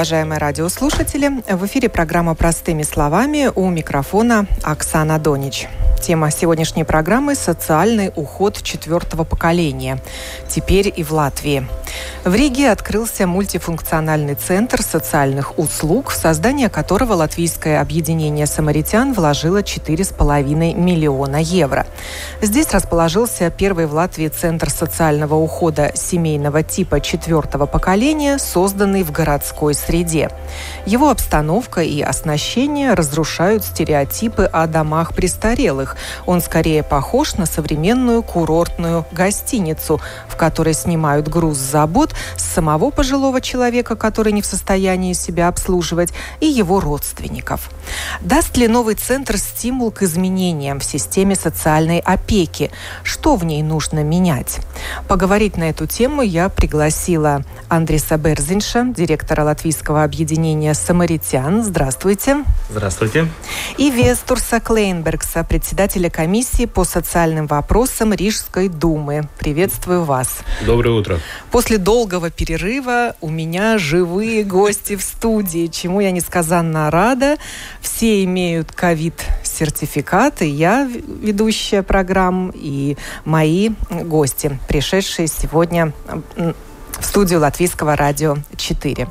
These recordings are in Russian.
Уважаемые радиослушатели. В эфире программа «Простыми словами» у микрофона Оксана Донич. Тема сегодняшней программы – социальный уход четвертого поколения. Теперь и в Латвии. В Риге открылся мультифункциональный центр социальных услуг, в создание которого латвийское объединение самаритян вложило 4,5 миллиона евро. Здесь расположился первый в Латвии центр социального ухода семейного типа четвертого поколения, созданный в городской среде. Его обстановка и оснащение разрушают стереотипы о домах престарелых. Он скорее похож на современную курортную гостиницу, в которой снимают груз забот и с самого пожилого человека, который не в состоянии себя обслуживать, и его родственников. Даст ли новый центр стимул к изменениям в системе социальной опеки? Что в ней нужно менять? Поговорить на эту тему я пригласила Андреса Берзинша, директора Латвийского объединения «Самаритян». Здравствуйте. Здравствуйте. И Вестурса Клейнбергса, председателя комиссии по социальным вопросам Рижской думы. Приветствую вас. Доброе утро. После долгого долгого перерыва у меня живые гости в студии, чему я несказанно рада. Все имеют ковид-сертификаты. Я ведущая программ и мои гости, пришедшие сегодня в студию Латвийского радио 4.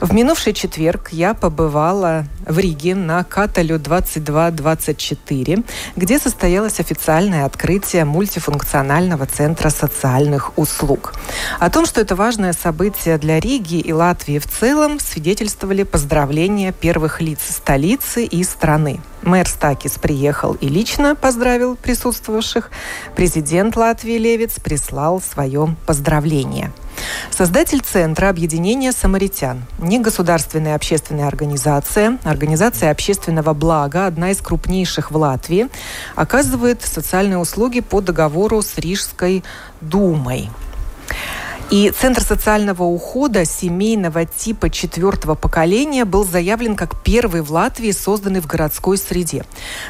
В минувший четверг я побывала в Риге на Каталю 2224, где состоялось официальное открытие мультифункционального центра социальных услуг. О том, что это важное событие для Риги и Латвии в целом, свидетельствовали поздравления первых лиц столицы и страны. Мэр Стакис приехал и лично поздравил присутствовавших. Президент Латвии Левиц прислал свое поздравление. Создатель Центра объединения самаритян. Негосударственная общественная организация, организация общественного блага, одна из крупнейших в Латвии, оказывает социальные услуги по договору с Рижской думой. И Центр социального ухода семейного типа четвертого поколения был заявлен как первый в Латвии, созданный в городской среде.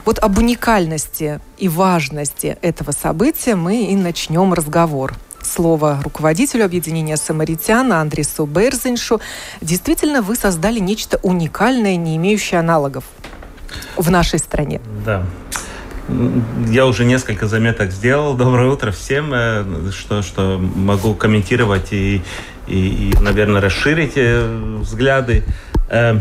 Вот об уникальности и важности этого события мы и начнем разговор слово руководителю объединения самаритян Андресу Берзиншу. Действительно, вы создали нечто уникальное, не имеющее аналогов в нашей стране. Да. Я уже несколько заметок сделал. Доброе утро всем, э, что, что могу комментировать и, и, и наверное, расширить э, взгляды. Э,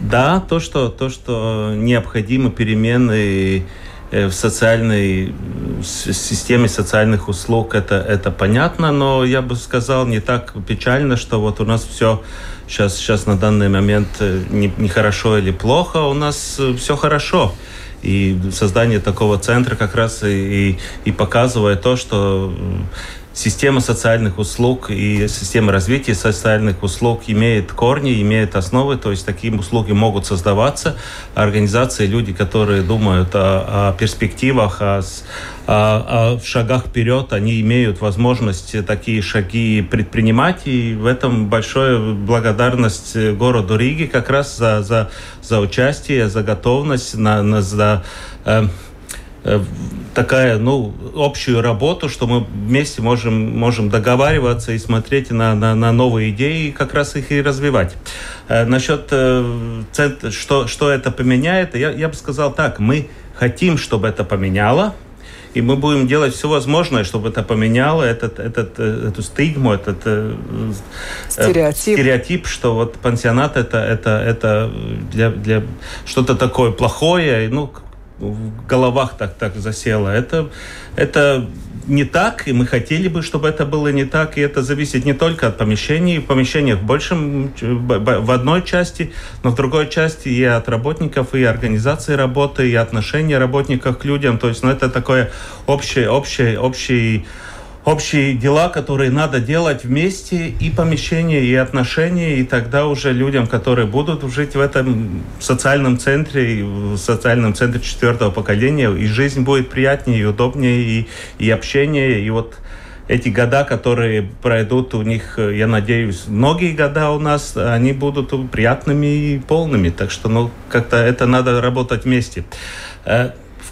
да, то, что, то, что необходимы перемены в социальной системе социальных услуг, это, это понятно, но я бы сказал, не так печально, что вот у нас все сейчас, сейчас на данный момент не, не хорошо или плохо, у нас все хорошо. И создание такого центра как раз и, и, и показывает то, что система социальных услуг и система развития социальных услуг имеет корни, имеет основы, то есть такие услуги могут создаваться. Организации, люди, которые думают о, о перспективах, о, о, о шагах вперед, они имеют возможность такие шаги предпринимать, и в этом большая благодарность городу Риге как раз за, за, за участие, за готовность, на, на, за э, такая, ну, общую работу, что мы вместе можем, можем договариваться и смотреть на, на, на новые идеи и как раз их и развивать. Э, насчет э, что, что это поменяет, я, я бы сказал так, мы хотим, чтобы это поменяло, и мы будем делать все возможное, чтобы это поменяло этот, этот, э, эту стигму, этот э, стереотип. стереотип, что вот пансионат это, это, это для, для что-то такое плохое, ну, в головах так, так засело. Это, это не так, и мы хотели бы, чтобы это было не так, и это зависит не только от помещений, в помещениях в большем, в одной части, но в другой части и от работников, и организации работы, и отношения работников к людям, то есть, ну, это такое общее, общее, общий общие дела, которые надо делать вместе, и помещения, и отношения, и тогда уже людям, которые будут жить в этом социальном центре, в социальном центре четвертого поколения, и жизнь будет приятнее, и удобнее, и, и общение, и вот эти года, которые пройдут у них, я надеюсь, многие года у нас, они будут приятными и полными. Так что, ну, как-то это надо работать вместе.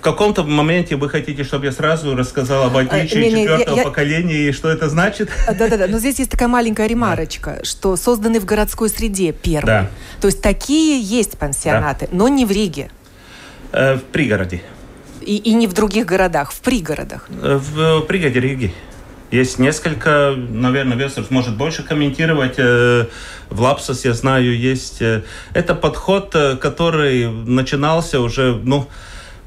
Э, каком-то моменте вы хотите, чтобы я сразу рассказал об отличии а, четвертого я, поколения и что это значит? Да-да-да, но здесь есть такая маленькая ремарочка, да. что созданы в городской среде первые. Да. То есть такие есть пансионаты, да. но не в Риге. Э, в пригороде. И, и не в других городах, в пригородах. Э, в, в пригороде Риги. Есть несколько, наверное, Вестерс может больше комментировать. Э, в Лапсос, я знаю, есть... Э, это подход, который начинался уже, ну,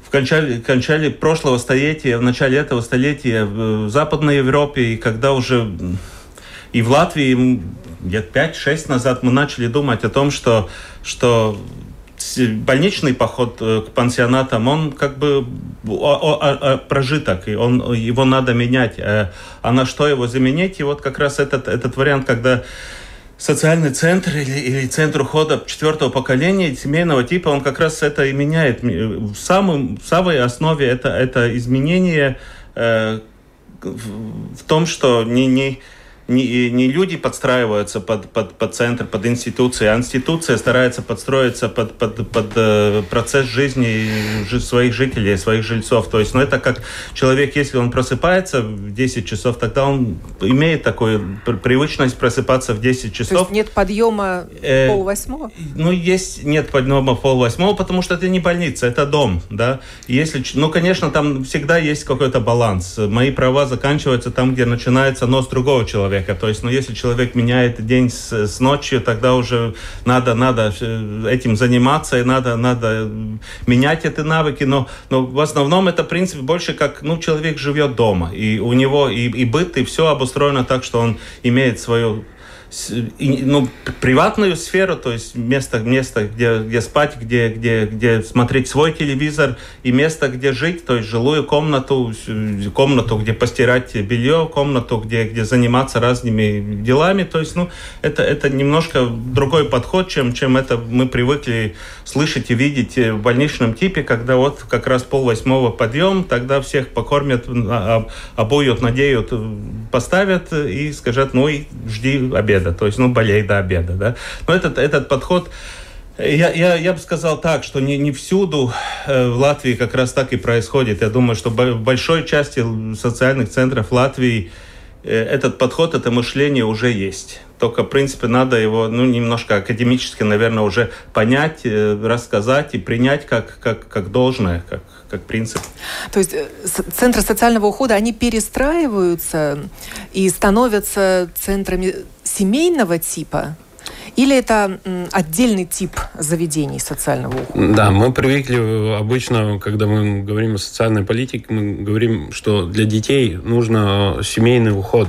в кончале, кончале прошлого столетия, в начале этого столетия в Западной Европе, и когда уже и в Латвии лет 5-6 назад мы начали думать о том, что, что больничный поход э, к пансионатам, он как бы прожиток, и он, его надо менять. Э, а на что его заменить? И вот как раз этот, этот вариант, когда социальный центр или, или центр ухода четвертого поколения семейного типа, он как раз это и меняет. В, самом, в самой основе это, это изменение э, в, в том, что не, не, не, не люди подстраиваются под, под, под центр, под институции, а институция старается подстроиться под, под, под э, процесс жизни своих жителей, своих жильцов. То есть, ну, это как человек, если он просыпается в 10 часов, тогда он имеет такую привычность просыпаться в 10 часов. То есть нет подъема э, полвосьмого? Ну, есть, нет подъема полвосьмого, потому что это не больница, это дом, да. Если, ну, конечно, там всегда есть какой-то баланс. Мои права заканчиваются там, где начинается нос другого человека человека. То есть, ну, если человек меняет день с, с ночью, тогда уже надо, надо э, этим заниматься, и надо, надо менять эти навыки. Но, но в основном это, в принципе, больше как, ну, человек живет дома, и у него и, и быт, и все обустроено так, что он имеет свою ну, приватную сферу, то есть место, место где, где спать, где, где, где смотреть свой телевизор, и место, где жить, то есть жилую комнату, комнату, где постирать белье, комнату, где, где заниматься разными делами. То есть, ну, это, это немножко другой подход, чем, чем это мы привыкли слышать и видеть в больничном типе, когда вот как раз пол восьмого подъем, тогда всех покормят, а, а, обуют, надеют, поставят и скажут, ну и жди обед обеда, то есть, ну, болей до обеда, да. Но этот, этот подход, я, я, я бы сказал так, что не, не всюду э, в Латвии как раз так и происходит. Я думаю, что в большой части социальных центров Латвии э, этот подход, это мышление уже есть. Только, в принципе, надо его, ну, немножко академически, наверное, уже понять, э, рассказать и принять как, как, как должное, как, как принцип. То есть центры социального ухода, они перестраиваются и становятся центрами семейного типа? Или это отдельный тип заведений социального ухода? Да, мы привыкли обычно, когда мы говорим о социальной политике, мы говорим, что для детей нужно семейный уход.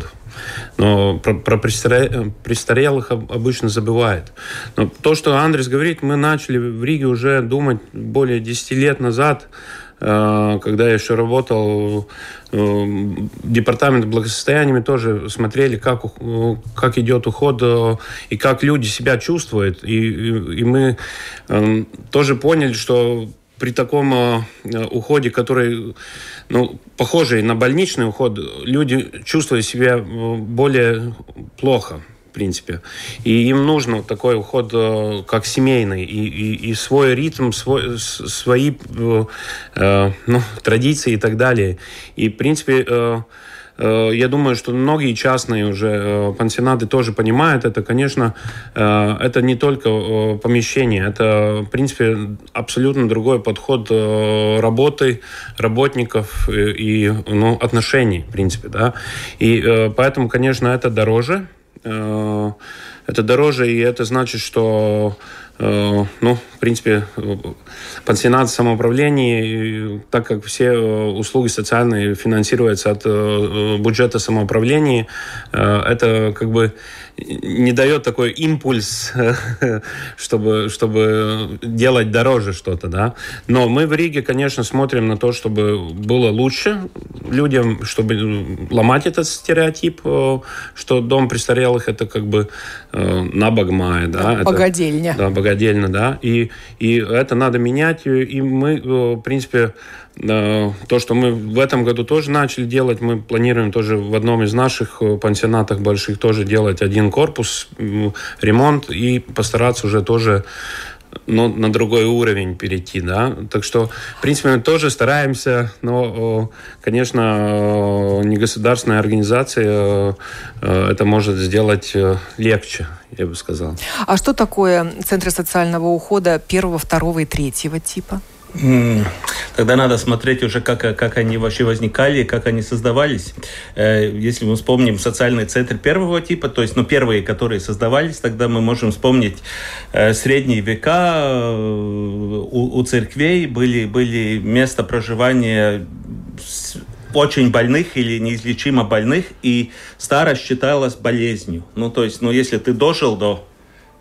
Но про, про престарелых обычно забывают. Но то, что Андрес говорит, мы начали в Риге уже думать более 10 лет назад Э, когда я еще работал э, департамент благосостояния, тоже смотрели, как, как идет уход э, и как люди себя чувствуют. И, и, мы тоже поняли, что при таком уходе, который ну, похожий на больничный уход, люди чувствуют себя более плохо принципе. И им нужно такой уход э, как семейный, и, и, и свой ритм, свой, свои э, э, ну, традиции и так далее. И, в принципе, я думаю, что многие частные уже пансионаты тоже понимают это. Конечно, это не только помещение, это, в принципе, абсолютно другой подход работы работников и ну, отношений, в принципе, да. И поэтому, конечно, это дороже, это дороже, и это значит, что Э, ну, в принципе, пансионат самоуправления, так как все э, услуги социальные финансируются от э, бюджета самоуправления, это как бы не дает такой импульс, чтобы, чтобы делать дороже что-то, да. Но мы в Риге, конечно, смотрим на то, чтобы было лучше людям, чтобы ломать этот стереотип, что дом престарелых это как бы набагмая, да. Богадельня. Это, да, богадельня, да. И, и это надо менять, и мы, в принципе, то, что мы в этом году тоже начали делать, мы планируем тоже в одном из наших э, пансионатах больших тоже делать один корпус, ремонт и постараться уже тоже ну, на другой уровень перейти, да. Так что, в принципе, мы тоже стараемся, но, конечно, не государственная организация это может сделать э, легче, я бы сказал. А что такое центры социального ухода первого, второго и третьего типа? Тогда надо смотреть уже, как, как они вообще возникали, как они создавались. Э, если мы вспомним социальный центр первого типа, то есть ну, первые, которые создавались, тогда мы можем вспомнить э, средние века. Э, у, у церквей были, были места проживания очень больных или неизлечимо больных, и старость считалась болезнью. Ну, то есть, ну, если ты дожил до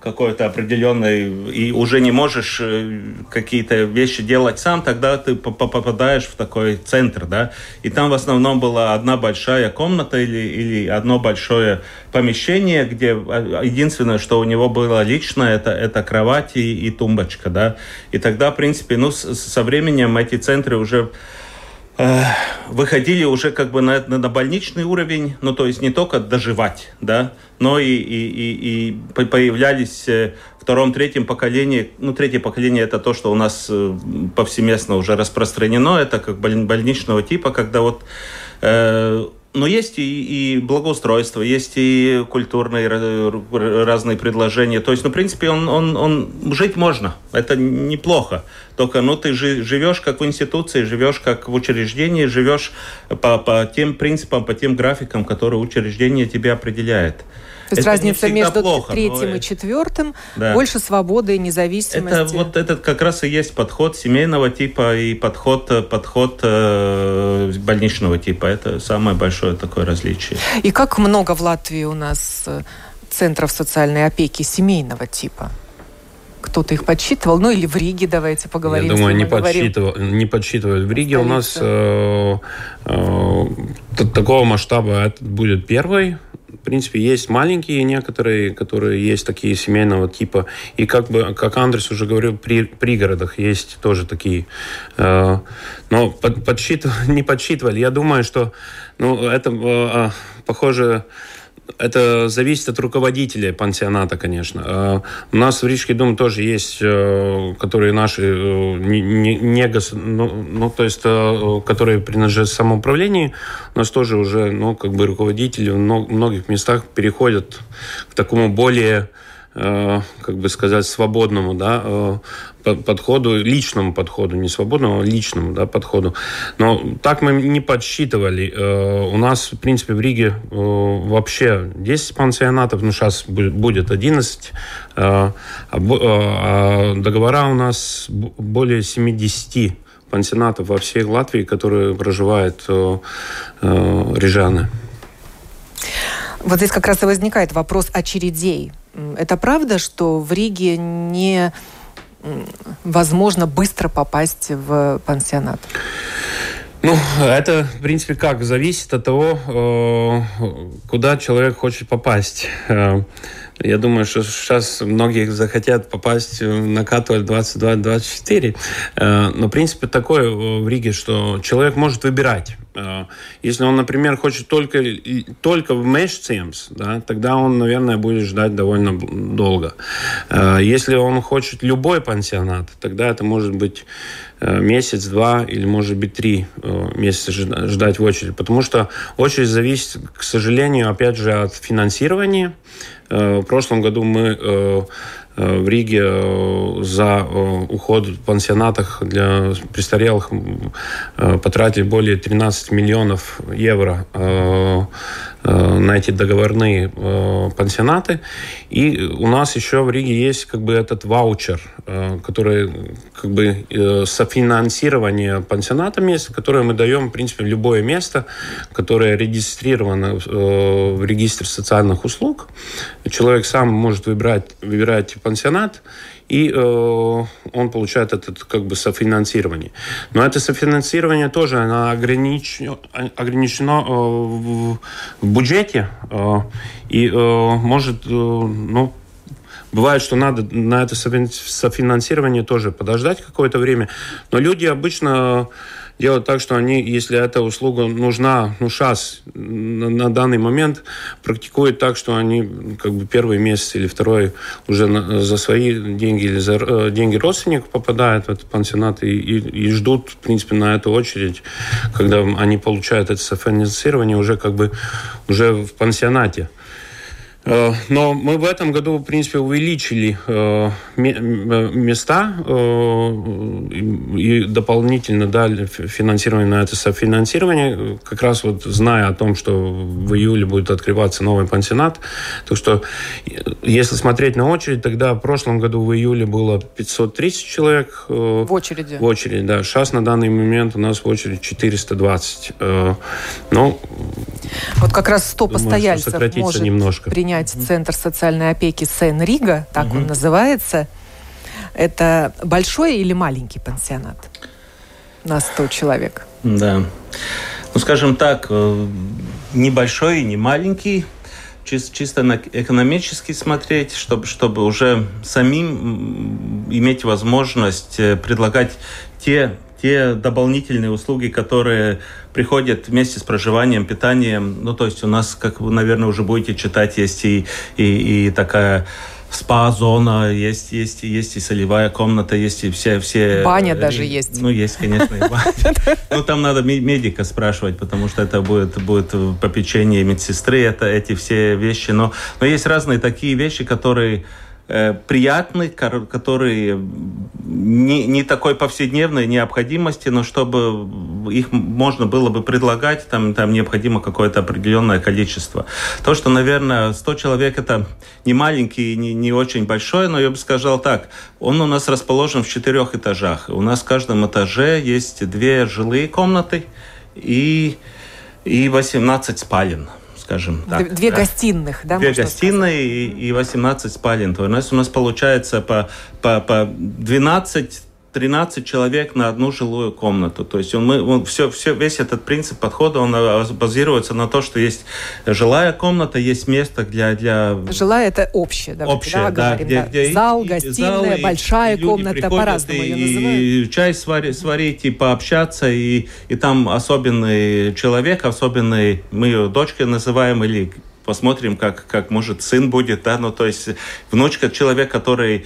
какой-то определенной, и уже не можешь э, какие-то вещи делать сам, тогда ты попадаешь в такой центр, да, и там в основном была одна большая комната или, или одно большое помещение, где а, единственное, что у него было личное, это, это кровать и, и тумбочка, да, и тогда, в принципе, ну, со временем эти центры уже выходили уже как бы на, на больничный уровень, ну то есть не только доживать, да, но и, и, и, и появлялись э, втором, третьем поколении, ну третье поколение это то, что у нас э, повсеместно уже распространено, это как больничного типа, когда вот но есть и, и благоустройство, есть и культурные разные предложения. То есть, ну, в принципе, он, он, он жить можно. Это неплохо. Только, ну, ты живешь как в институции, живешь как в учреждении, живешь по, по тем принципам, по тем графикам, которые учреждение тебе определяет. То есть это разница между плохо, третьим но... и четвертым, да. больше свободы и независимости. Это вот этот как раз и есть подход семейного типа и подход, подход э, больничного типа. Это самое большое такое различие. И как много в Латвии у нас э, центров социальной опеки семейного типа? кто-то их подсчитывал, ну или в Риге, давайте поговорим. Я думаю, не, подсчитывал, не подсчитывают. В Риге Столица. у нас э, э, такого масштаба это будет первый принципе, есть маленькие некоторые, которые есть такие семейного типа. И как бы, как Андрес уже говорил, при пригородах есть тоже такие. Э, но под, подсчитывали, не подсчитывали. Я думаю, что ну, это э, похоже это зависит от руководителя пансионата, конечно. А у нас в Рижский дом тоже есть, э, которые наши э, не, не, не гос... ну, ну, то есть, э, которые принадлежат самоуправлению. У нас тоже уже, ну, как бы руководители в многих местах переходят к такому более Э, как бы сказать, свободному да, э, подходу, личному подходу, не свободному, а личному да, подходу. Но так мы не подсчитывали. Э, у нас, в принципе, в Риге вообще 10 пансионатов, ну, сейчас будет 11, а, а договора у нас более 70 пансионатов во всей Латвии, которые проживают рижаны. Вот здесь как раз и возникает вопрос очередей. Это правда, что в Риге не возможно быстро попасть в пансионат? Ну, это, в принципе, как? Зависит от того, э, куда человек хочет попасть. Э, Я думаю, что сейчас многие захотят попасть на Катуэль 22-24. Но принцип такой в Риге, что человек может выбирать. Если он, например, хочет только, только в Мешцемс, да, тогда он, наверное, будет ждать довольно долго. Если он хочет любой пансионат, тогда это может быть Э, месяц, два или, может быть, три э, месяца ждать в очереди. Потому что очередь зависит, к сожалению, опять же, от финансирования. Э, в прошлом году мы в Риге за уход в пансионатах для престарелых потратили более 13 миллионов евро. Э, на эти договорные э, пансионаты. И у нас еще в Риге есть как бы этот ваучер, э, который как бы софинансирование пансионата места, которое мы даем, в принципе, в любое место, которое регистрировано в регистре социальных услуг. Человек сам может выбирать, выбирать пансионат, и э, он получает это как бы софинансирование. Но это софинансирование тоже оно ограничено, ограничено э, в бюджете э, и э, может, э, ну, Бывает, что надо на это софинансирование тоже подождать какое-то время. Но люди обычно делать так, что они, если эта услуга нужна, ну, сейчас, на, на данный момент, практикуют так, что они как бы первый месяц или второй уже на, за свои деньги или за э, деньги родственников попадают в этот пансионат и, и, и ждут, в принципе, на эту очередь, когда они получают это софинансирование уже как бы уже в пансионате. Э, но мы в этом году, в принципе, увеличили э, места э, и дополнительно дали финансирование на это софинансирование, как раз вот зная о том, что в июле будет открываться новый пансионат. Так что, если смотреть на очередь, тогда в прошлом году в июле было 530 человек. В очереди? В очереди, да. Сейчас на данный момент у нас в очереди 420. Ну, вот как раз 100 думаю, постояльцев может немножко. принять Центр социальной опеки Сен-Рига, так угу. он называется. Это большой или маленький пансионат на 100 человек? Да. Ну, скажем так, э, небольшой не маленький, чисто, чисто экономически смотреть, чтобы, чтобы уже самим иметь возможность э, предлагать те те дополнительные услуги, которые приходят вместе с проживанием, питанием. Ну, то есть у нас, как вы, наверное, уже будете читать, есть и, и, и такая спа-зона, есть, есть, есть и солевая комната, есть и все... все баня э, даже есть. Ну, есть, конечно, и баня. Ну, там надо медика спрашивать, потому что это будет, будет попечение медсестры, это эти все вещи. Но, но есть разные такие вещи, которые приятный, который не, не такой повседневной необходимости, но чтобы их можно было бы предлагать, там, там необходимо какое-то определенное количество. То, что, наверное, 100 человек это не маленький, не, не очень большой, но я бы сказал так, он у нас расположен в четырех этажах. У нас в каждом этаже есть две жилые комнаты и, и 18 спален скажем так. Две да. гостиных, да? Две гостиные и, и 18 спален. То есть у нас получается по, по, по 12 13 человек на одну жилую комнату. То есть он, мы, он, все, все, весь этот принцип подхода, он э, базируется на то, что есть жилая комната, есть место для... для... Жилая – это общее, давайте, общее, да, да, говорим, где, да. Где зал, и, гостиная, зал, большая и комната, по-разному ее называют. И чай сварить, сварить и пообщаться, и, и там особенный человек, особенный, мы ее дочкой называем, или посмотрим, как, как может сын будет, да, ну, то есть внучка человек, который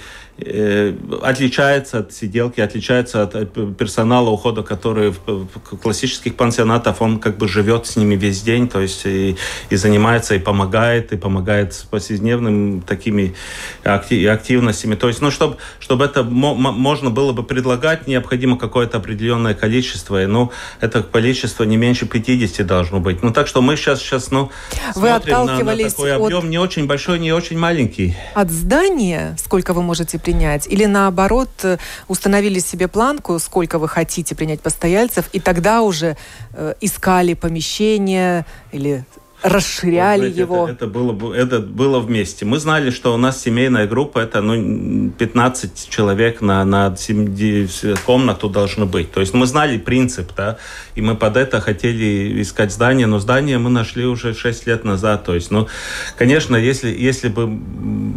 отличается от сиделки, отличается от персонала ухода, который в классических пансионатах, он как бы живет с ними весь день, то есть и, и занимается, и помогает, и помогает с повседневными такими активностями. То есть, ну, чтобы, чтобы это можно было бы предлагать, необходимо какое-то определенное количество, и, ну, это количество не меньше 50 должно быть. Ну, так что мы сейчас, сейчас ну, Вы смотрим на, на такой объем, от... не очень большой, не очень маленький. От здания, сколько вы можете принять? Или наоборот, э, установили себе планку, сколько вы хотите принять постояльцев, и тогда уже э, искали помещение или расширяли вот, его? Это, это, было, это было вместе. Мы знали, что у нас семейная группа, это ну, 15 человек на, на 7 комнату должно быть. То есть мы знали принцип, да, и мы под это хотели искать здание, но здание мы нашли уже 6 лет назад. То есть, ну, конечно, если, если бы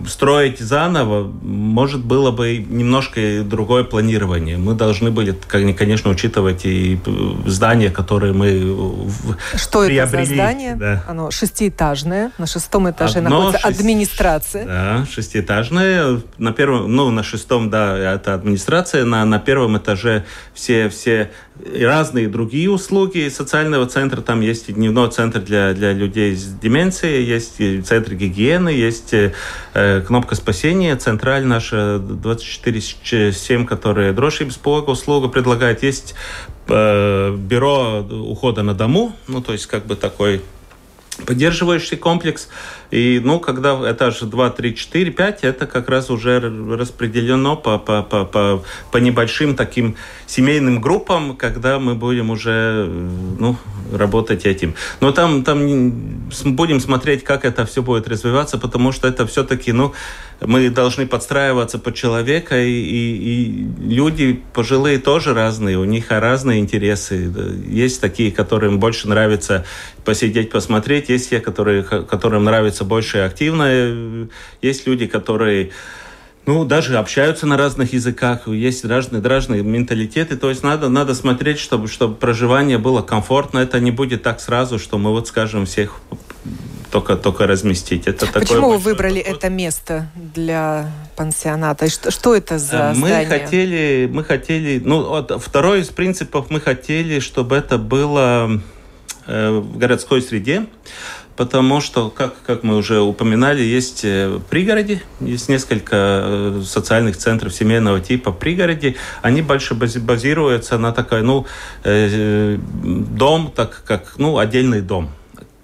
строить заново, может, было бы немножко другое планирование. Мы должны были, конечно, учитывать и здания, которые мы Что приобрели. это за здание? Да. Оно шестиэтажное. На шестом этаже Одно находится шесть... администрация. Да, шестиэтажное. На первом, ну, на шестом, да, это администрация. На, на первом этаже все, все разные другие услуги социального центра. Там есть дневной центр для, для людей с деменцией, есть центр гигиены, есть э, кнопка спасения, централь наша 24-7, которая дрожжи бесплатно услугу предлагает. Есть э, бюро ухода на дому, ну, то есть как бы такой поддерживающий комплекс. И, ну, когда этаж 2, 3, 4, 5, это как раз уже распределено по, по, по, по, по небольшим таким семейным группам, когда мы будем уже, ну, работать этим. Но там, там будем смотреть, как это все будет развиваться, потому что это все-таки, ну, мы должны подстраиваться под человека, и, и, и люди пожилые тоже разные, у них разные интересы. Есть такие, которым больше нравится посидеть, посмотреть, есть те, которые, которым нравится больше активно, есть люди, которые ну, даже общаются на разных языках, есть разные, разные менталитеты, то есть надо, надо смотреть, чтобы, чтобы проживание было комфортно, это не будет так сразу, что мы вот скажем всех только, только разместить. Это Почему вы выбрали подход. это место для пансионата? И что, что это за мы здание? Хотели, мы хотели, ну, вот второй из принципов, мы хотели, чтобы это было э, в городской среде, потому что, как, как мы уже упоминали, есть э, в пригороде, есть несколько э, социальных центров семейного типа в пригороде, они больше базируются на такой, ну, э, дом, так как, ну, отдельный дом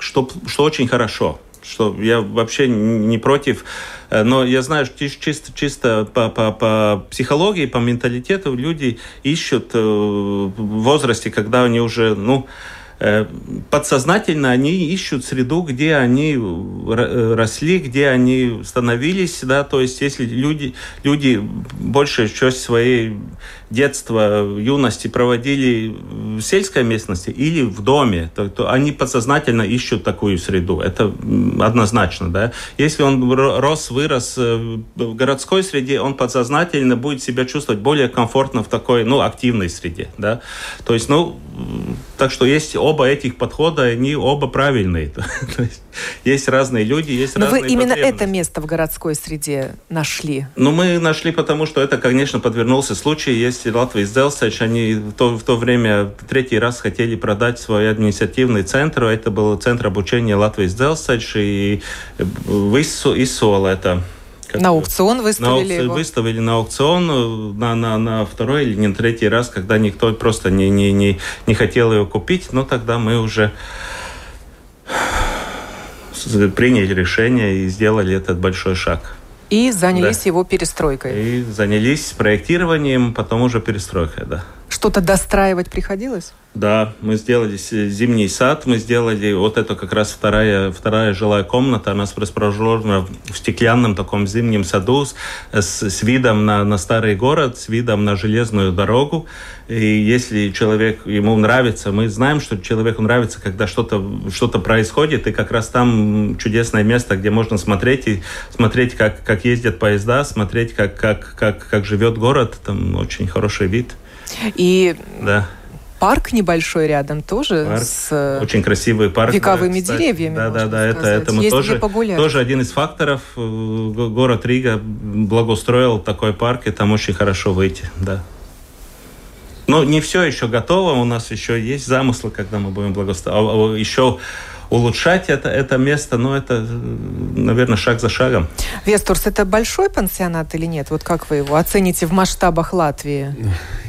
что, что очень хорошо что я вообще не против, э, но я знаю, что чисто, чисто по, по, по психологии, по менталитету люди ищут э, в возрасте, когда они уже, ну, подсознательно они ищут среду, где они э, росли, где они становились, да, то есть если люди, люди большую часть своей детства, юности проводили в сельской местности или в доме, то, то они подсознательно ищут такую среду, это однозначно, да. Если он рос, вырос э, в городской среде, он подсознательно будет себя чувствовать более комфортно в такой, ну, активной среде, да. То есть, ну, так что есть оба этих подхода, они оба правильные. есть разные люди, есть Но разные вы именно это место в городской среде нашли? Ну, мы нашли, потому что это, конечно, подвернулся случай. Есть Латвия Сделсач, они в то, в то время третий раз хотели продать свой административный центр. Это был центр обучения Латвии Сделсач, и Виссуола это как на аукцион выставили на аукцион, его? Выставили на аукцион э, на, на, на второй или не третий раз, когда никто просто не, не, не, не хотел его купить. Но тогда мы уже приняли решение и сделали этот большой шаг. И занялись да. его перестройкой. И занялись проектированием, потом уже перестройкой, да. Что-то достраивать приходилось? Да, мы сделали зимний сад, мы сделали вот это как раз вторая, вторая жилая комната, она расположена в стеклянном таком зимнем саду с, с видом на, на старый город, с видом на железную дорогу. И если человек, ему нравится, мы знаем, что человеку нравится, когда что-то что происходит, и как раз там чудесное место, где можно смотреть и смотреть, как, как ездят поезда, смотреть, как, как, как, как живет город, там очень хороший вид. И да. парк небольшой рядом тоже парк, с очень красивый парк вековыми да, деревьями. Да, да, да, это, это мы Есть тоже тоже один из факторов. Э, город Рига благоустроил такой парк, и там очень хорошо выйти, да. Но не все еще готово, у нас еще есть замыслы, когда мы будем благоустраивать. Еще улучшать это, это место, но это, наверное, шаг за шагом. Вестурс, это большой пансионат или нет? Вот как вы его оцените в масштабах Латвии?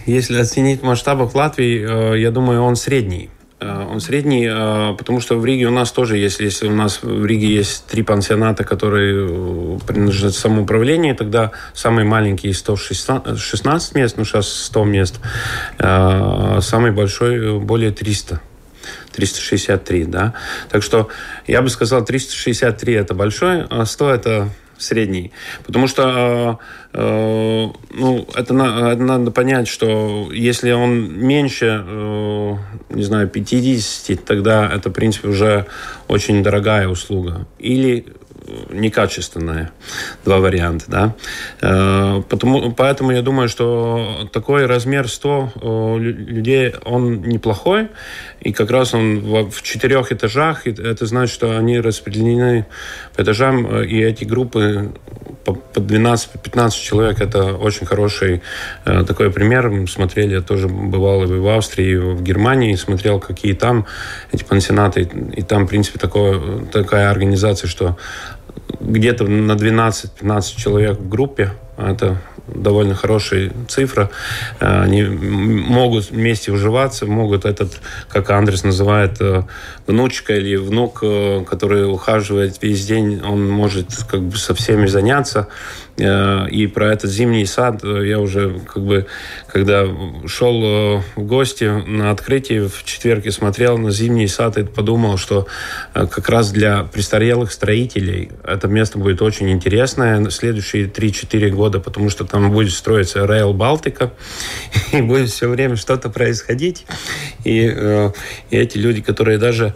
Если оценить в масштабах Латвии, э, я думаю, он средний. Э, он средний, э, потому что в Риге у нас тоже есть, если у нас в Риге есть три пансионата, которые принадлежат самоуправлению, тогда самый маленький 116 мест, ну сейчас 100 мест, самый большой более 300 363, да. Так что я бы сказал, 363 это большой, а 100 это средний. Потому что э, э, ну, это, на, это надо понять, что если он меньше, э, не знаю, 50, тогда это, в принципе, уже очень дорогая услуга. Или некачественная. Два варианта, да. Э, потому, поэтому я думаю, что такой размер 100 э, людей, он неплохой. И как раз он в четырех этажах. Это значит, что они распределены по этажам. Э, и эти группы по 12-15 человек это очень хороший такой пример. Смотрели, я тоже бывал и в Австрии, и в Германии, смотрел, какие там эти пансионаты. И там, в принципе, такое, такая организация, что где-то на 12-15 человек в группе. Это довольно хорошая цифра. Э, они могут вместе уживаться, могут этот, как Андрес называет, э, внучка или внук, э, который ухаживает весь день, он может как бы со всеми заняться. И про этот зимний сад я уже как бы, когда шел в гости на открытие в четверг и смотрел на зимний сад и подумал, что как раз для престарелых строителей это место будет очень интересное следующие 3-4 года, потому что там будет строиться Rail Балтика, и будет все время что-то происходить. И, э, и эти люди, которые даже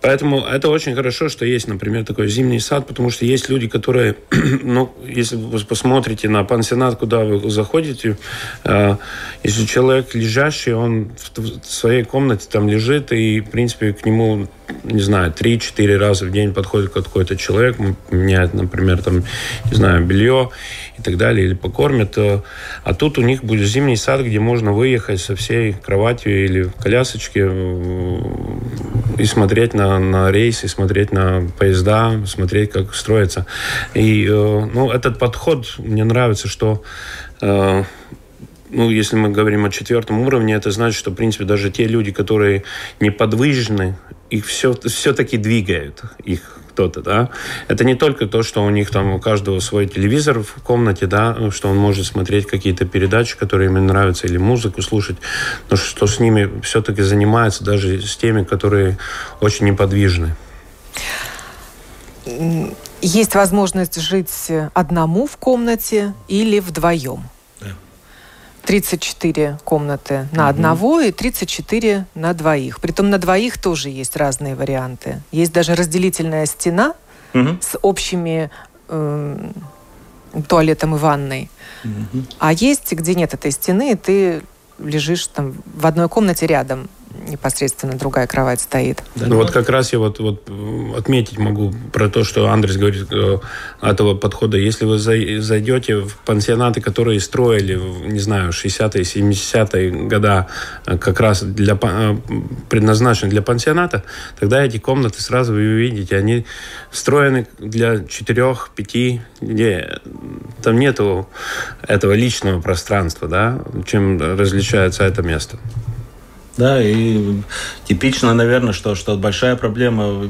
Поэтому это очень хорошо, что есть, например, такой зимний сад, потому что есть люди, которые, ну, если вы посмотрите на пансионат, куда вы заходите, э, если человек лежащий, он в своей комнате там лежит, и, в принципе, к нему, не знаю, 3-4 раза в день подходит какой-то человек, меняет, например, там, не знаю, белье и так далее, или покормит. Э, а тут у них будет зимний сад, где можно выехать со всей кроватью или в колясочке и смотреть на на, рейсы, смотреть на поезда, смотреть, как строится. И э, ну, этот подход мне нравится, что э, ну, если мы говорим о четвертом уровне, это значит, что, в принципе, даже те люди, которые неподвижны, их все, все-таки двигают, их кто-то, да. Это не только то, что у них там у каждого свой телевизор в комнате, да, что он может смотреть какие-то передачи, которые ему нравятся, или музыку слушать, но что с ними все-таки занимается даже с теми, которые очень неподвижны. Есть возможность жить одному в комнате или вдвоем. 34 комнаты на угу. одного и 34 на двоих. Притом на двоих тоже есть разные варианты. Есть даже разделительная стена угу. с общими э, туалетом и ванной. Угу. А есть, где нет этой стены, и ты лежишь там в одной комнате рядом непосредственно другая кровать стоит. Да, ну, вот как раз я вот, вот отметить могу про то, что Андрес говорит э, этого подхода. Если вы зайдете в пансионаты, которые строили, не знаю, 60-е, 70-е года, э, как раз для, э, предназначены для пансионата, тогда эти комнаты сразу вы увидите, они встроены для 4-5, где там нету этого личного пространства, да, чем различается это место. Да, и типично, наверное, что, что большая проблема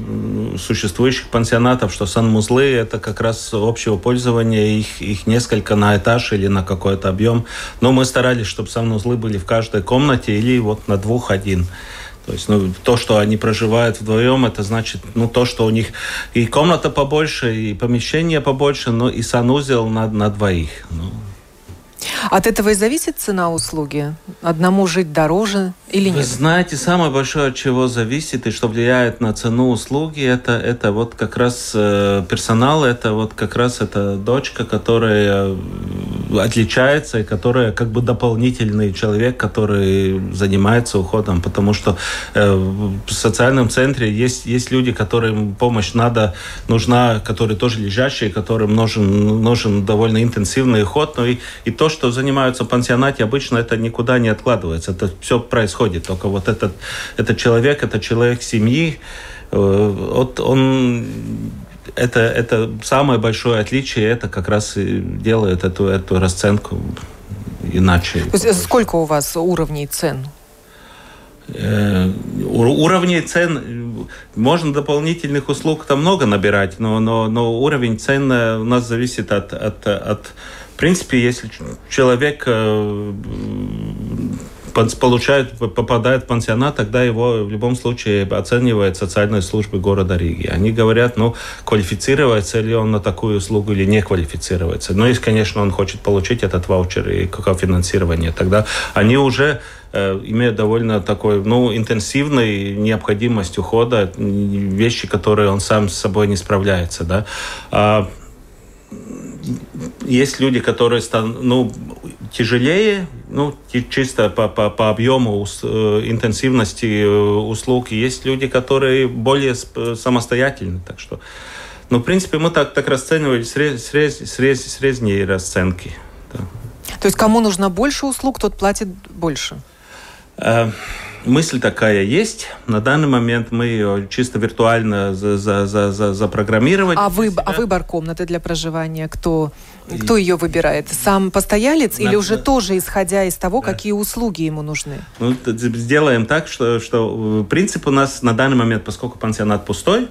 существующих пансионатов, что санмузлы – это как раз общего пользования, их, их несколько на этаж или на какой-то объем. Но мы старались, чтобы санузлы были в каждой комнате или вот на двух один. То есть, ну, то, что они проживают вдвоем, это значит, ну, то, что у них и комната побольше, и помещение побольше, но и санузел на, на двоих. Ну, от этого и зависит цена услуги? Одному жить дороже или нет? Вы знаете, самое большое, от чего зависит и что влияет на цену услуги, это, это вот как раз э, персонал, это вот как раз эта дочка, которая э, отличается и которая как бы дополнительный человек, который занимается уходом, потому что э, в социальном центре есть, есть люди, которым помощь надо, нужна, которые тоже лежащие, которым нужен, нужен довольно интенсивный уход, но и, и то, что занимаются пансионате, обычно это никуда не откладывается. Это все происходит. Только вот этот, этот человек, это человек семьи, э, вот он это, это самое большое отличие, это как раз и делает эту, эту расценку иначе. То есть сколько у вас уровней цен? Э, уровней цен можно дополнительных услуг там много набирать, но, но, но уровень цен у нас зависит от, от, от в принципе, если человек э, получает, попадает в пансионат, тогда его в любом случае оценивает социальные службы города Риги. Они говорят, ну, квалифицируется ли он на такую услугу или не квалифицируется. Но если, конечно, он хочет получить этот ваучер и кофинансирование, тогда они уже э, имеют довольно такой, ну, интенсивной необходимость ухода, вещи, которые он сам с собой не справляется, да. А, есть люди, которые ну, тяжелее, ну, чисто по, по, по объему э, интенсивности э, услуг. Есть люди, которые более самостоятельны, так что... Ну, в принципе, мы так, так расценивали срез, срез, срез, средние расценки. Да. То есть кому нужно больше услуг, тот платит больше? Э, мысль такая есть. На данный момент мы ее чисто виртуально за, за, за, за, запрограммировали. А, вы, а выбор комнаты для проживания, кто, кто ее выбирает? Сам постоялец на, или уже тоже исходя из того, да. какие услуги ему нужны? Ну, сделаем так, что, что принцип у нас на данный момент, поскольку пансионат пустой,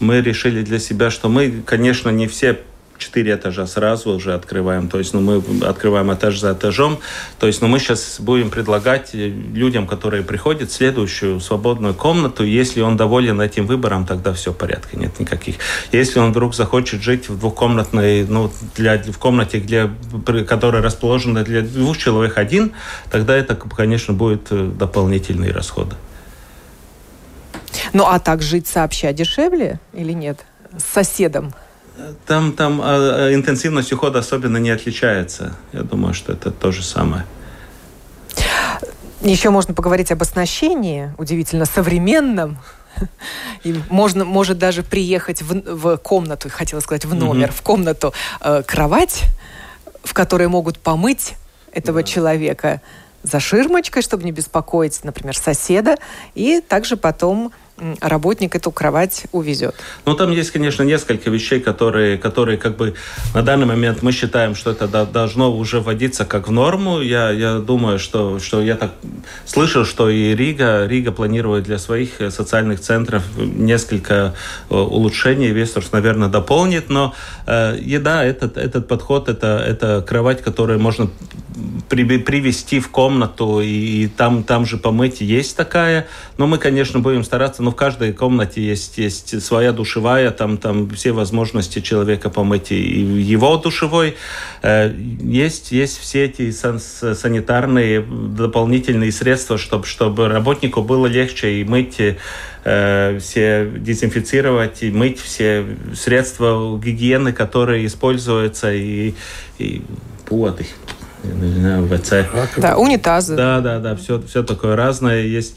мы решили для себя, что мы, конечно, не все четыре этажа сразу уже открываем. То есть ну, мы открываем этаж за этажом. То есть ну, мы сейчас будем предлагать людям, которые приходят, следующую свободную комнату. Если он доволен этим выбором, тогда все в порядке, нет никаких. Если он вдруг захочет жить в двухкомнатной, ну, для, в комнате, где, которая расположена для двух человек один, тогда это, конечно, будет э, дополнительные расходы. Ну а так жить сообща дешевле или нет? С соседом? Там, там э, интенсивность ухода особенно не отличается. Я думаю, что это то же самое. Еще можно поговорить об оснащении, удивительно современном. И можно, может даже приехать в, в комнату, хотела сказать, в номер, mm-hmm. в комнату э, кровать, в которой могут помыть этого да. человека за ширмочкой, чтобы не беспокоить, например, соседа, и также потом работник эту кровать увезет. Ну, там есть, конечно, несколько вещей, которые, которые как бы на данный момент мы считаем, что это должно уже вводиться как в норму. Я, я думаю, что, что я так слышал, что и Рига, Рига планирует для своих э, социальных центров несколько э, улучшений. Вестерс, наверное, дополнит, но э, еда, этот, этот подход, это, это кровать, которую можно при, привести в комнату и, и там, там же помыть, есть такая. Но мы, конечно, будем стараться, но в каждой комнате есть, есть своя душевая, там, там все возможности человека помыть и его душевой. Э, есть, есть все эти сан санитарные дополнительные средства, чтобы, чтобы работнику было легче и мыть э, все дезинфицировать и мыть все средства гигиены, которые используются и, и знаю, ВЦ. Да, унитазы. Да, да, да, все, все такое разное есть.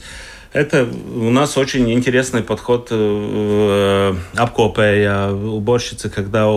Это у нас очень интересный подход э, обкопая уборщицы, когда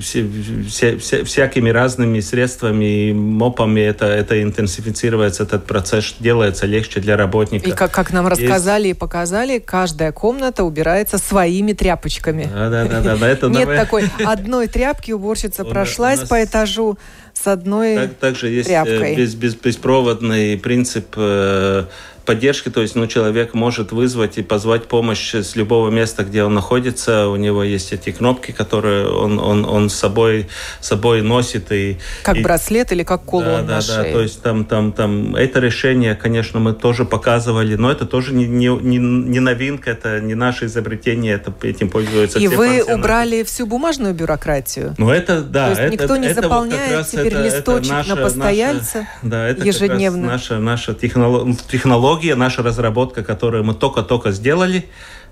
все, все, все, всякими разными средствами и мопами это, это интенсифицируется, этот процесс делается легче для работника. И как, как нам рассказали Есть... и показали, каждая комната убирается своими тряпочками. Да, да, да. да, это Нет такой одной тряпки, уборщица прошлась по этажу с одной Также есть э, без, без, беспроводный принцип э, поддержки, то есть ну, человек может вызвать и позвать помощь с любого места, где он находится. У него есть эти кнопки, которые он, он, он с собой, собой носит. И, как и, браслет или как кулон да, на да, шее. Да, то есть там, там, там это решение, конечно, мы тоже показывали, но это тоже не, не, не, не новинка, это не наше изобретение, это, этим пользуются И все вы пансионаты. убрали всю бумажную бюрократию? Ну это, да. То есть это, никто не это заполняет вот теперь это, листочек это наша, на постояльца наша, да, это ежедневно? наша, наша технология, технология, наша разработка, которую мы только-только сделали,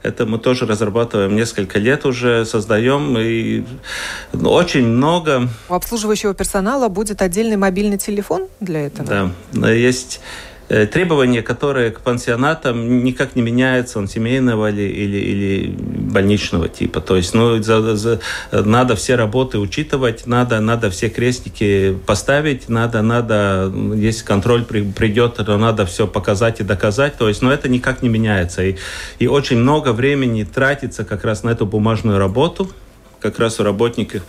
это мы тоже разрабатываем несколько лет уже, создаем. И очень много... У обслуживающего персонала будет отдельный мобильный телефон для этого? Да, есть требования, которые к пансионатам никак не меняются, он семейного или, или, или больничного типа. То есть ну, за, за, надо все работы учитывать, надо, надо все крестики поставить, надо, надо, если контроль при, придет, то надо все показать и доказать. То есть, но ну, это никак не меняется. И, и очень много времени тратится как раз на эту бумажную работу, как раз у работников.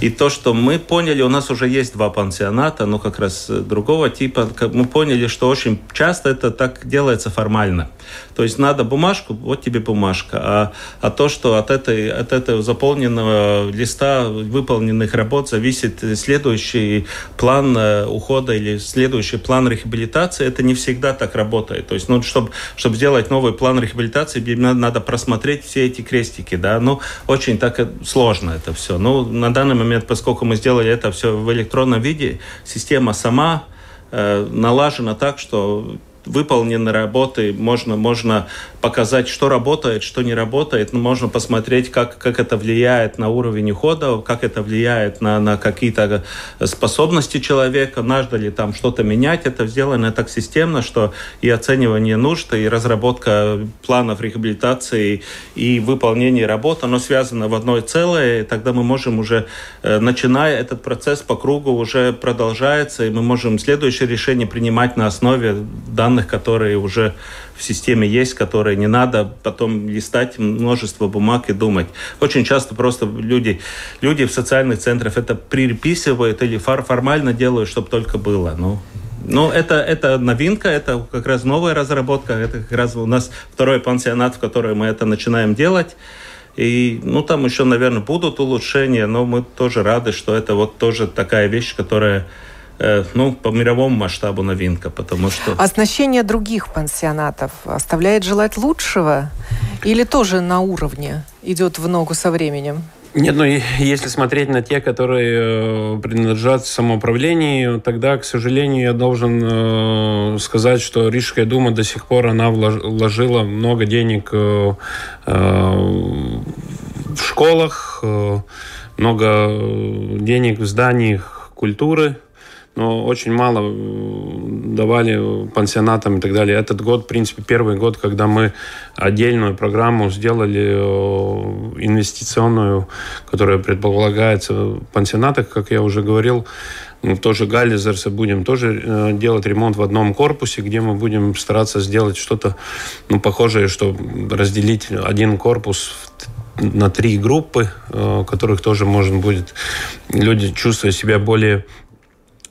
И то, что мы поняли, у нас уже есть два пансионата, но как раз другого типа, мы поняли, что очень часто это так делается формально. То есть надо бумажку, вот тебе бумажка. А, а то, что от, этой, от этого заполненного листа выполненных работ зависит следующий план э, ухода или следующий план реабилитации, это не всегда так работает. То есть, ну, чтобы, чтобы сделать новый план реабилитации, надо просмотреть все эти крестики, да, ну, очень так сложно это все. Ну, на данный момент, поскольку мы сделали это все в электронном виде, система сама э, налажена так, что выполнены работы, можно, можно показать, что работает, что не работает, но можно посмотреть, как, как это влияет на уровень ухода, как это влияет на, на какие-то способности человека, надо ли там что-то менять. Это сделано так системно, что и оценивание нужд, и разработка планов реабилитации, и выполнение работы, оно связано в одно целое, и тогда мы можем уже, э, начиная этот процесс по кругу, уже продолжается, и мы можем следующее решение принимать на основе данных данных, которые уже в системе есть, которые не надо потом листать множество бумаг и думать. Очень часто просто люди, люди в социальных центрах это приписывают или формально делают, чтобы только было. Ну, ну, это, это новинка, это как раз новая разработка, это как раз у нас второй пансионат, в который мы это начинаем делать. И, ну, там еще, наверное, будут улучшения, но мы тоже рады, что это вот тоже такая вещь, которая ну, по мировому масштабу новинка, потому что... Оснащение других пансионатов оставляет желать лучшего или тоже на уровне идет в ногу со временем? Нет, ну если смотреть на те, которые э, принадлежат самоуправлению, тогда, к сожалению, я должен э, сказать, что Рижская дума до сих пор она вложила много денег э, э, в школах, э, много денег в зданиях культуры, но очень мало э, давали пансионатам и так далее. Этот год, в принципе, первый год, когда мы отдельную программу сделали э, инвестиционную, которая предполагается в пансионатах, как я уже говорил, мы тоже Галлизерса будем тоже э, делать ремонт в одном корпусе, где мы будем стараться сделать что-то ну, похожее, что разделить один корпус на три группы, которых тоже можно будет люди чувствовать себя более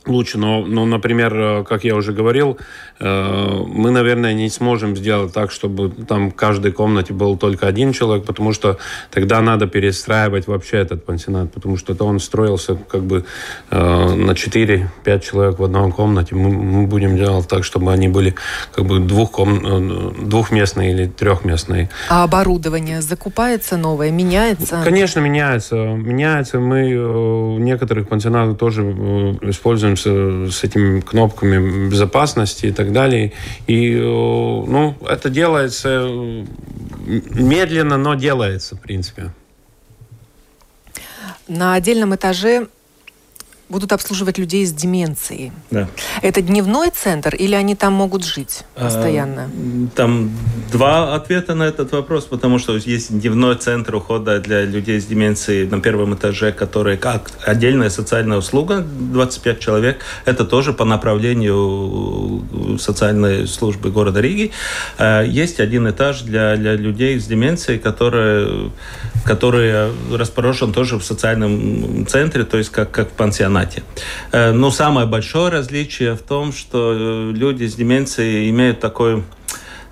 лучше. Но, но, например, э, как я уже говорил, э, мы, наверное, не сможем сделать так, чтобы там в каждой комнате был только один человек, потому что тогда надо перестраивать вообще этот пансионат, потому что это он строился как бы э, на 4-5 человек в одной комнате. Мы, мы будем делать так, чтобы они были как бы двухком... двухместные или трехместные. А оборудование закупается новое, меняется? Конечно, меняется. Меняется. Мы в некоторых пансионатах тоже используем пользуемся с этими кнопками безопасности и так далее. И ну, это делается медленно, но делается, в принципе. На отдельном этаже будут обслуживать людей с деменцией. Да. Это дневной центр или они там могут жить а, постоянно? там два ответа на этот вопрос, потому что есть дневной центр ухода для людей с деменцией на первом этаже, который как отдельная социальная услуга, 25 человек. Это тоже по направлению социальной службы города Риги. А, есть один этаж для, для людей с деменцией, который, который расположен тоже в социальном центре, то есть как, как в пансионате формате. Э, но самое большое различие в том, что э, люди с деменцией имеют такой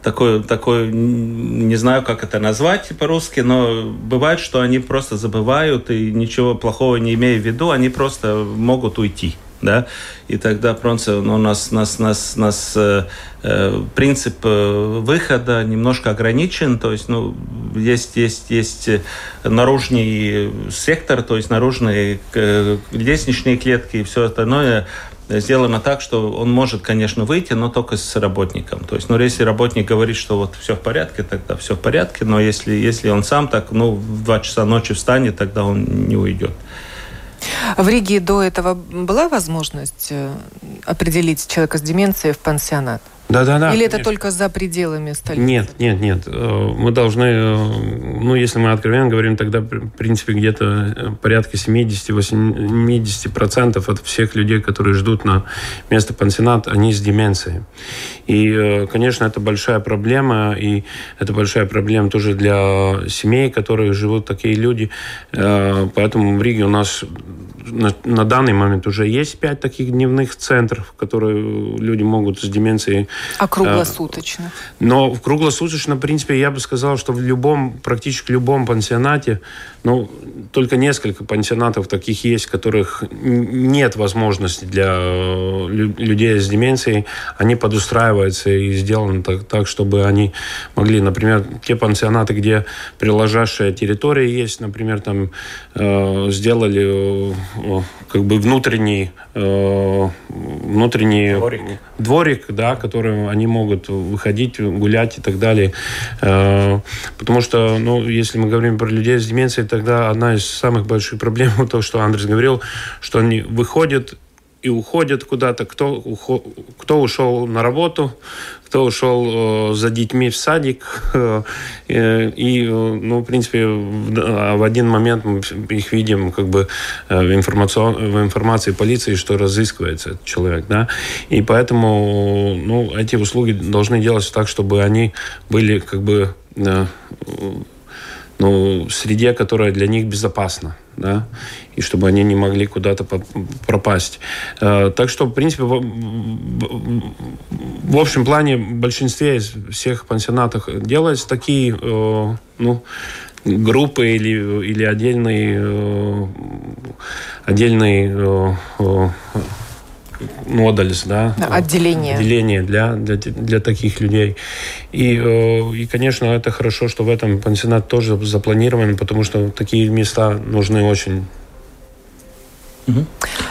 такой, такой, не знаю, как это назвать по-русски, но бывает, что они просто забывают и ничего плохого не имея в виду, они просто могут уйти да, и тогда просто ну, нас, нас, нас, нас э, э, принцип э, выхода немножко ограничен, то есть, ну, есть, есть, есть наружный сектор, то есть наружные э, лестничные клетки и все остальное сделано так, что он может, конечно, выйти, но только с работником. То есть, ну, если работник говорит, что вот все в порядке, тогда все в порядке, но если, если он сам так, ну, в 2 часа ночи встанет, тогда он не уйдет. В Риге до этого была возможность э, определить человека с деменцией в пансионат? Да, да, да. Или это только за пределами столицы? Нет, нет, нет. Э, мы должны, э, ну, если мы откровенно говорим, тогда, в принципе, где-то э, порядка 70-80% от всех людей, которые ждут на место пансионат, они с деменцией. И, конечно, это большая проблема, и это большая проблема тоже для семей, которые живут такие люди. Поэтому в Риге у нас на, на данный момент уже есть пять таких дневных центров, которые люди могут с деменцией... А круглосуточно? Э, но в круглосуточно, в принципе, я бы сказал, что в любом, практически любом пансионате, ну, только несколько пансионатов таких есть, в которых нет возможности для э, людей с деменцией, они подустраиваются и сделаны так, так чтобы они могли, например, те пансионаты, где прилежащая территория есть, например, там э, сделали как бы внутренний, э, внутренний дворик. дворик, да, который они могут выходить, гулять и так далее. Э, потому что, ну, если мы говорим про людей с деменцией, тогда одна из самых больших проблем, то, что Андрей говорил, что они выходят и уходят куда-то, кто, кто ушел на работу, кто ушел э, за детьми в садик. Э, и, ну, в принципе, в, в один момент мы их видим как бы э, в, информацион, в информации полиции, что разыскивается этот человек. Да? И поэтому ну, эти услуги должны делаться так, чтобы они были как бы ну, среде, которая для них безопасна, да, и чтобы они не могли куда-то пропасть. Э, так что, в принципе, в, общем плане в большинстве из всех пансионатов делаются такие, э, ну, группы или, или отдельные, э, отдельные нодальс, да, отделение, отделение для, для, для таких людей. И, э, и, конечно, это хорошо, что в этом пансионат тоже запланирован, потому что такие места нужны очень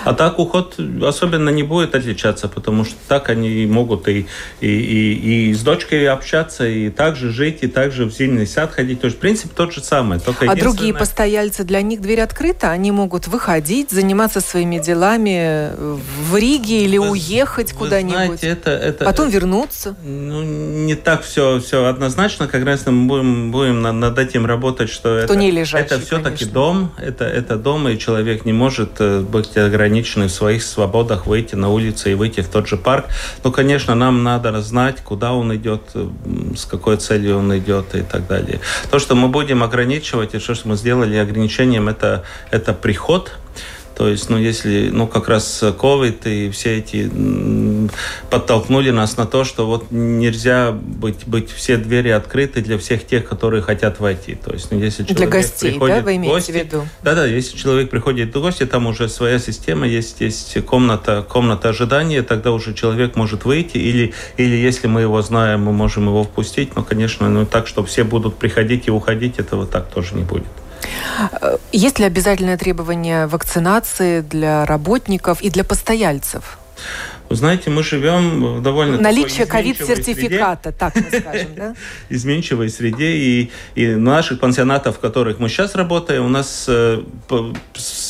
а так уход особенно не будет отличаться, потому что так они могут и, и, и, и с дочкой общаться, и также жить, и также в зимний сад ходить. То есть принцип тот же самый. Только а другие постояльцы, для них дверь открыта? Они могут выходить, заниматься своими делами в Риге или вы, уехать куда-нибудь? Это, это, Потом это, вернуться? Ну, не так все, все однозначно. Как раз мы будем, будем над этим работать, что это, это все-таки дом, это, это дом, и человек не может э, быть ограничены в своих свободах выйти на улицу и выйти в тот же парк. Но, конечно, нам надо знать, куда он идет, с какой целью он идет и так далее. То, что мы будем ограничивать, и что мы сделали ограничением, это, это приход – то есть, ну, если, ну, как раз COVID и все эти подтолкнули нас на то, что вот нельзя быть, быть все двери открыты для всех тех, которые хотят войти. То есть, ну, если человек для гостей, приходит да, вы имеете гости, в виду? Да, да, если человек приходит в гости, там уже своя система есть, есть комната, комната ожидания, тогда уже человек может выйти, или, или если мы его знаем, мы можем его впустить, но, конечно, ну, так, что все будут приходить и уходить, этого так тоже не будет. Есть ли обязательное требование вакцинации для работников и для постояльцев? Вы знаете, мы живем в довольно Наличие ковид-сертификата, так мы скажем, да? изменчивой среде. И, и наших пансионатов, в которых мы сейчас работаем, у нас э,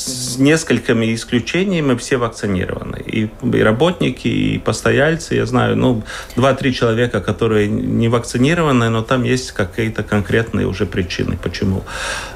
с несколькими исключениями все вакцинированы. И, и работники, и постояльцы. Я знаю, ну, два-три человека, которые не вакцинированы, но там есть какие-то конкретные уже причины, почему.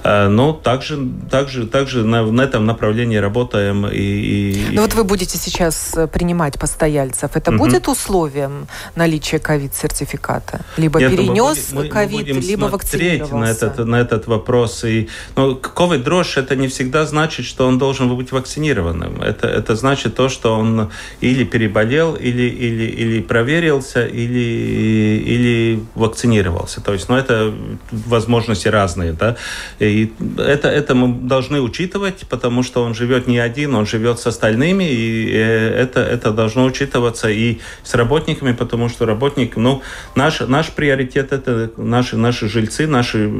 Э, но также, также, также на, на этом направлении работаем. И, и, ну вот вы будете сейчас э, принимать постояльцев это угу. будет условием наличия ковид-сертификата? Либо Нет, перенес ковид, либо вакцинировался? на этот, на этот вопрос. И, ну, ковид-дрожь, это не всегда значит, что он должен быть вакцинированным. Это, это значит то, что он или переболел, или, или, или проверился, или, или вакцинировался. То есть, ну, это возможности разные, да. И это, это мы должны учитывать, потому что он живет не один, он живет с остальными, и э, это, это должно учитываться и с работниками, потому что работник, ну, наш, наш приоритет это наши, наши жильцы, наши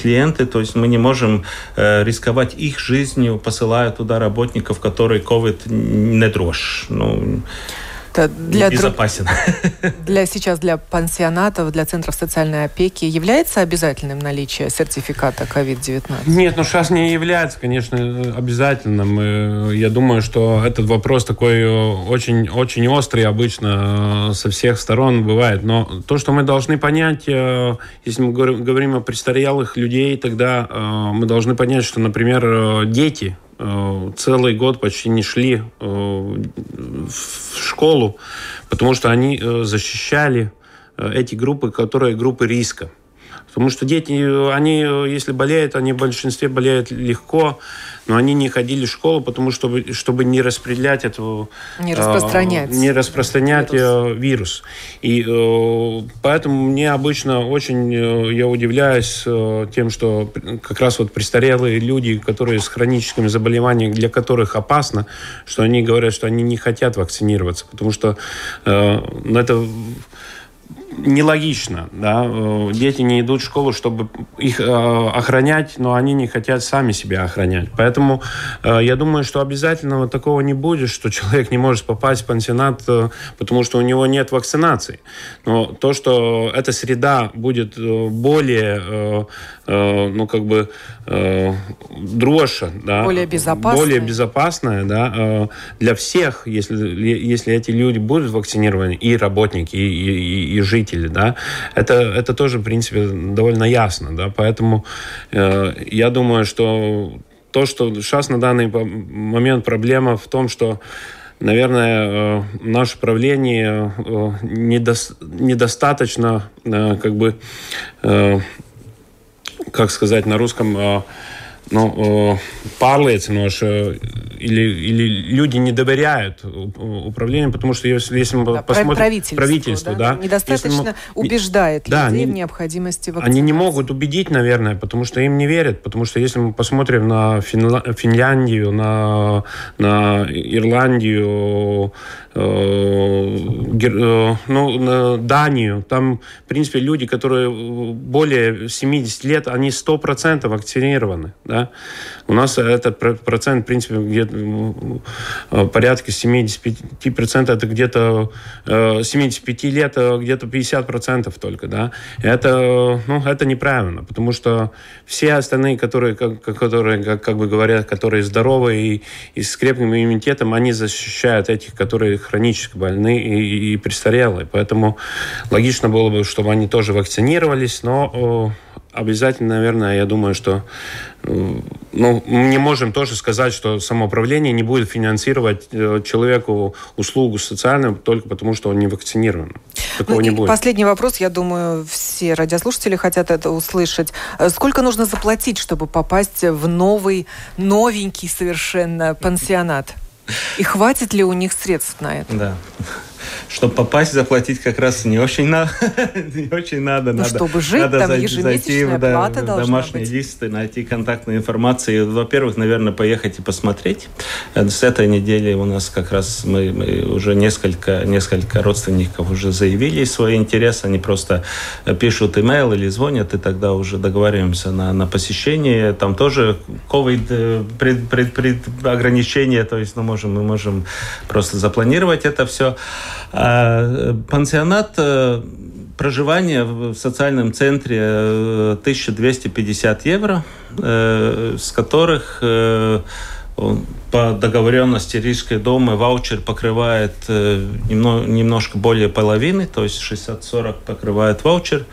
клиенты, то есть мы не можем э, рисковать их жизнью, посылая туда работников, которые COVID не дрожь. Ну, Это для безопасен. Для сейчас для пансионатов, для центров социальной опеки является обязательным наличие сертификата COVID-19? Нет, ну сейчас не является, конечно, обязательным. Я думаю, что этот вопрос такой очень, очень острый обычно со всех сторон бывает. Но то, что мы должны понять, если мы говорим о престарелых людей, тогда мы должны понять, что, например, дети, Э, целый год почти не шли э, в школу, потому что они э, защищали эти группы, которые группы риска. Потому что дети, они, если болеют, они в большинстве болеют легко, но они не ходили в школу, потому что чтобы не распределять эту... Не распространять. Э, не распространять вирус. вирус. И э, поэтому мне обычно очень, э, я удивляюсь э, тем, что как раз вот престарелые люди, которые с хроническими заболеваниями, для которых опасно, что они говорят, что они не хотят вакцинироваться, потому что э, это нелогично. Да? Э, дети не идут в школу, чтобы их э, охранять, но они не хотят сами себя охранять. Поэтому э, я думаю, что обязательного такого не будет, что человек не может попасть в пансионат, потому что у него нет вакцинации. Но то, что эта среда будет более, ну, как бы, дрожжа, да, более безопасная, более безопасная да, для всех, если, если эти люди будут вакцинированы, и работники, и, и, и жители, жители, да, это, это тоже, в принципе, довольно ясно, да, поэтому э, я думаю, что то, что сейчас на данный момент проблема в том, что наверное, э, наше правление э, недо, недостаточно, э, как бы, как сказать на русском, ну, pārliecinoši или, или люди не доверяют управлению, потому что если, если мы да, посмотрим правительство, правительство да, да, недостаточно мы, убеждает да, людей они, в необходимости вакцинации. Они не могут убедить, наверное, потому что им не верят, потому что если мы посмотрим на Финла, Финляндию, на, на Ирландию, э, э, ну, на Данию, там, в принципе, люди, которые более 70 лет, они 100% вакцинированы, да, у нас этот процент, в принципе, где-то э, порядка 75% это где-то 75 э, лет, э, где-то 50% только, да. Это, ну, это неправильно, потому что все остальные, которые, которые как, как бы говорят, которые здоровы и, и с крепким иммунитетом, они защищают этих, которые хронически больны и, и престарелые. Поэтому логично было бы, чтобы они тоже вакцинировались, но обязательно, наверное, я думаю, что ну, мы не можем тоже сказать, что самоуправление не будет финансировать э, человеку услугу социальную только потому, что он не вакцинирован. Такого ну, не будет. Последний вопрос, я думаю, все радиослушатели хотят это услышать. Э, сколько нужно заплатить, чтобы попасть в новый, новенький совершенно пансионат? И хватит ли у них средств на это? Да чтобы попасть, заплатить как раз не очень надо. не очень надо. Ну, надо чтобы жить, надо там зайти, ежемесячная зайти, плата да, домашние быть. листы, найти контактную информацию. Во-первых, наверное, поехать и посмотреть. Э, с этой недели у нас как раз мы, мы уже несколько, несколько родственников уже заявили свой интерес. Они просто пишут имейл или звонят, и тогда уже договариваемся на, на посещение. Там тоже COVID э, пред, пред, пред ограничения, то есть ну, можем, мы можем просто запланировать это все. А, пансионат э, проживание в социальном центре 1250 э, евро, э, с которых по договоренности Рижской дома ваучер покрывает немножко более половины, то есть 60-40 покрывает ваучер.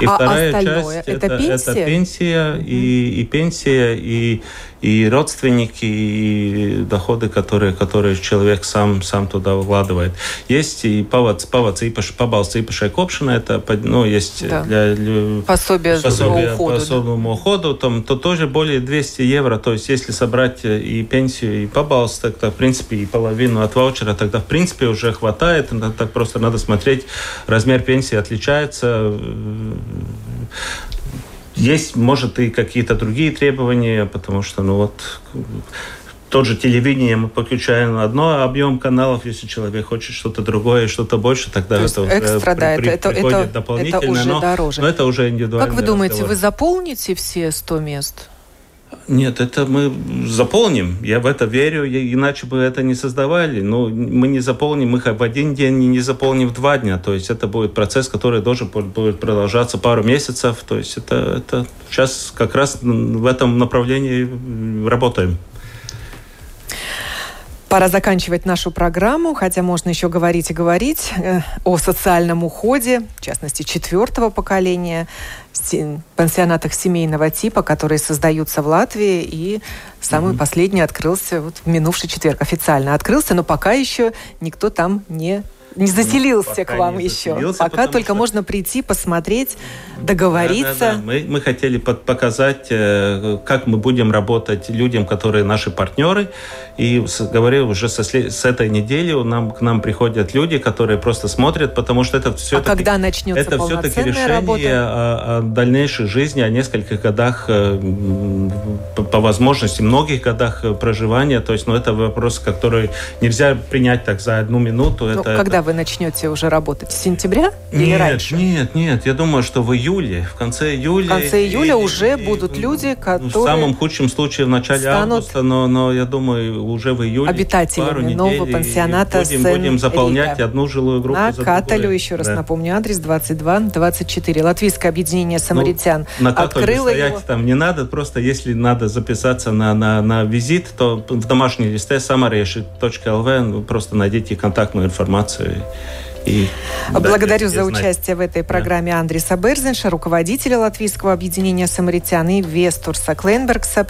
И а вторая часть это, это пенсия, это пенсия mm-hmm. и, и пенсия, и и родственники, и доходы, которые, которые человек сам, сам туда вкладывает. Есть и павац, павац īpaši, pabalsts īpašai kopšanai, это, ну, есть да. для, для пособие, пособие уходу, по особому да. уходу, там, то тоже более 200 евро, то есть если собрать и пенсию, и пабалс, тогда, в принципе, и половину от ваучера, тогда, в принципе, уже хватает, так просто надо смотреть, размер пенсии отличается, есть, может, и какие-то другие требования, потому что, ну вот, тот же телевидение мы подключаем одно объем каналов, если человек хочет что-то другое, что-то больше, тогда это уже экстра, при, да, при, это, приходит дополнительно. Это уже но, дороже. Но это уже индивидуально. Как вы думаете, разговор. вы заполните все 100 мест? Нет, это мы заполним. Я в это верю, иначе бы это не создавали. Но мы не заполним их в один день и не заполним в два дня. То есть это будет процесс, который должен будет продолжаться пару месяцев. То есть это, это сейчас как раз в этом направлении работаем. Пора заканчивать нашу программу, хотя можно еще говорить и говорить э, о социальном уходе, в частности, четвертого поколения, пансионатах семейного типа, которые создаются в Латвии, и самый mm-hmm. последний открылся вот в минувший четверг. Официально открылся, но пока еще никто там не не заселился к вам еще. Пока только что... можно прийти, посмотреть, договориться. Да, да, да. Мы, мы хотели показать, э, как мы будем работать людям, которые наши партнеры. И говорю, уже со, с этой недели нам, к нам приходят люди, которые просто смотрят, потому что это все а когда начнется это все-таки решение работа? О, о дальнейшей жизни, о нескольких годах, э, по, по возможности, многих годах проживания. То есть, ну, это вопрос, который нельзя принять так за одну минуту. Ну, это, когда вы начнете уже работать? С сентября или нет, раньше? Нет, нет, я думаю, что в июле, в конце июля. В конце июля и, уже и, будут и, люди, которые... В самом худшем случае в начале августа, но, но я думаю, уже в июле Обитателями пару недель, нового пансионата будем, будем заполнять одну жилую группу На Каталю, еще раз да. напомню, адрес 22-24. Латвийское объединение самаритян ну, на открыло стоять его. там не надо, просто если надо записаться на, на, на визит, то в домашней листе samareši.lv ну, просто найдите контактную информацию. И, Благодарю за участие в этой программе да. Андриса Берзенша, руководителя Латвийского объединения самаритян, и Вестурса Кленбергса,